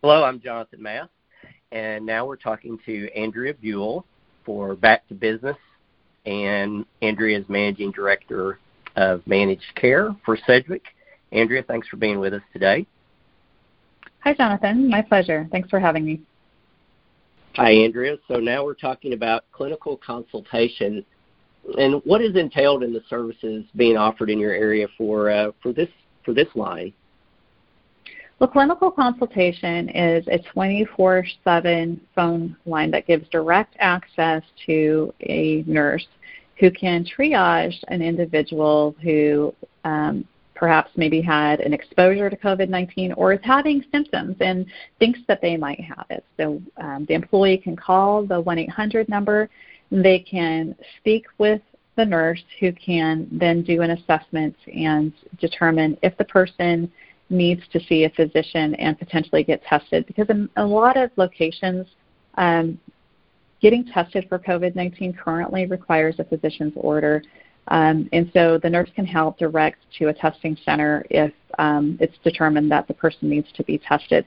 Hello, I'm Jonathan Mass, and now we're talking to Andrea Buhl for Back to Business, and Andrea is Managing Director of Managed Care for Sedgwick. Andrea, thanks for being with us today. Hi, Jonathan. My pleasure. Thanks for having me. Hi, Andrea. So now we're talking about clinical consultation and what is entailed in the services being offered in your area for uh, for this for this line. Well, clinical consultation is a 24 7 phone line that gives direct access to a nurse who can triage an individual who um, perhaps maybe had an exposure to COVID 19 or is having symptoms and thinks that they might have it. So um, the employee can call the 1 800 number. They can speak with the nurse who can then do an assessment and determine if the person needs to see a physician and potentially get tested because in a lot of locations, um, getting tested for COVID 19 currently requires a physician's order. Um, and so the nurse can help direct to a testing center if um, it's determined that the person needs to be tested.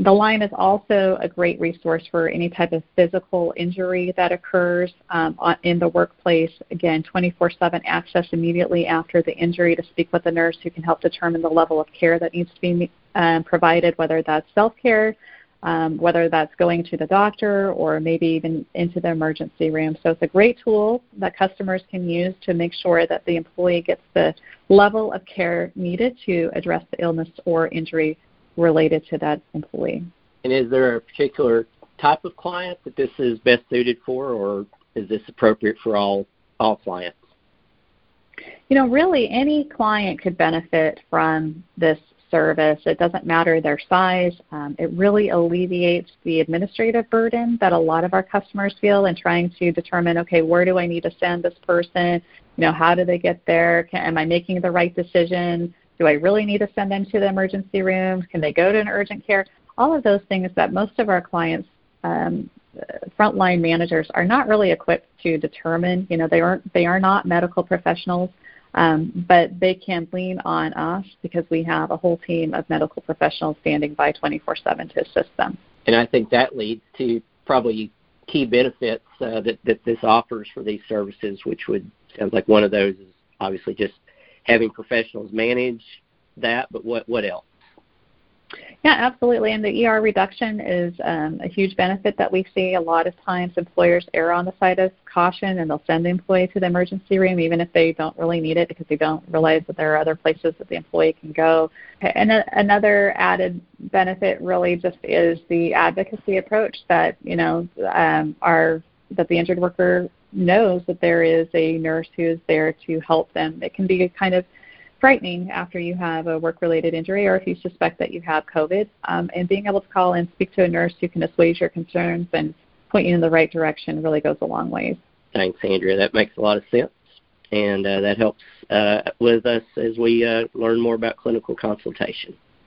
The line is also a great resource for any type of physical injury that occurs um, in the workplace. Again, 24 7 access immediately after the injury to speak with a nurse who can help determine the level of care that needs to be um, provided, whether that's self care, um, whether that's going to the doctor or maybe even into the emergency room. So it's a great tool that customers can use to make sure that the employee gets the level of care needed to address the illness or injury related to that employee. And is there a particular type of client that this is best suited for, or is this appropriate for all all clients? You know, really, any client could benefit from this service. It doesn't matter their size. Um, it really alleviates the administrative burden that a lot of our customers feel in trying to determine, okay, where do I need to send this person? You know, how do they get there? Can, am I making the right decision? Do I really need to send them to the emergency room? Can they go to an urgent care? All of those things that most of our clients, um, frontline managers, are not really equipped to determine. You know, they aren't they are not medical professionals, um, but they can lean on us because we have a whole team of medical professionals standing by 24/7 to assist them. And I think that leads to probably key benefits uh, that that this offers for these services, which would sounds like one of those is obviously just having professionals manage that, but what what else? Yeah, absolutely. And the ER reduction is um, a huge benefit that we see. A lot of times employers err on the side of caution and they'll send the employee to the emergency room even if they don't really need it because they don't realize that there are other places that the employee can go. And a, another added benefit really just is the advocacy approach that, you know, um, our that the injured worker knows that there is a nurse who is there to help them. It can be kind of frightening after you have a work related injury or if you suspect that you have COVID. Um, and being able to call and speak to a nurse who can assuage your concerns and point you in the right direction really goes a long way. Thanks, Andrea. That makes a lot of sense. And uh, that helps uh, with us as we uh, learn more about clinical consultation.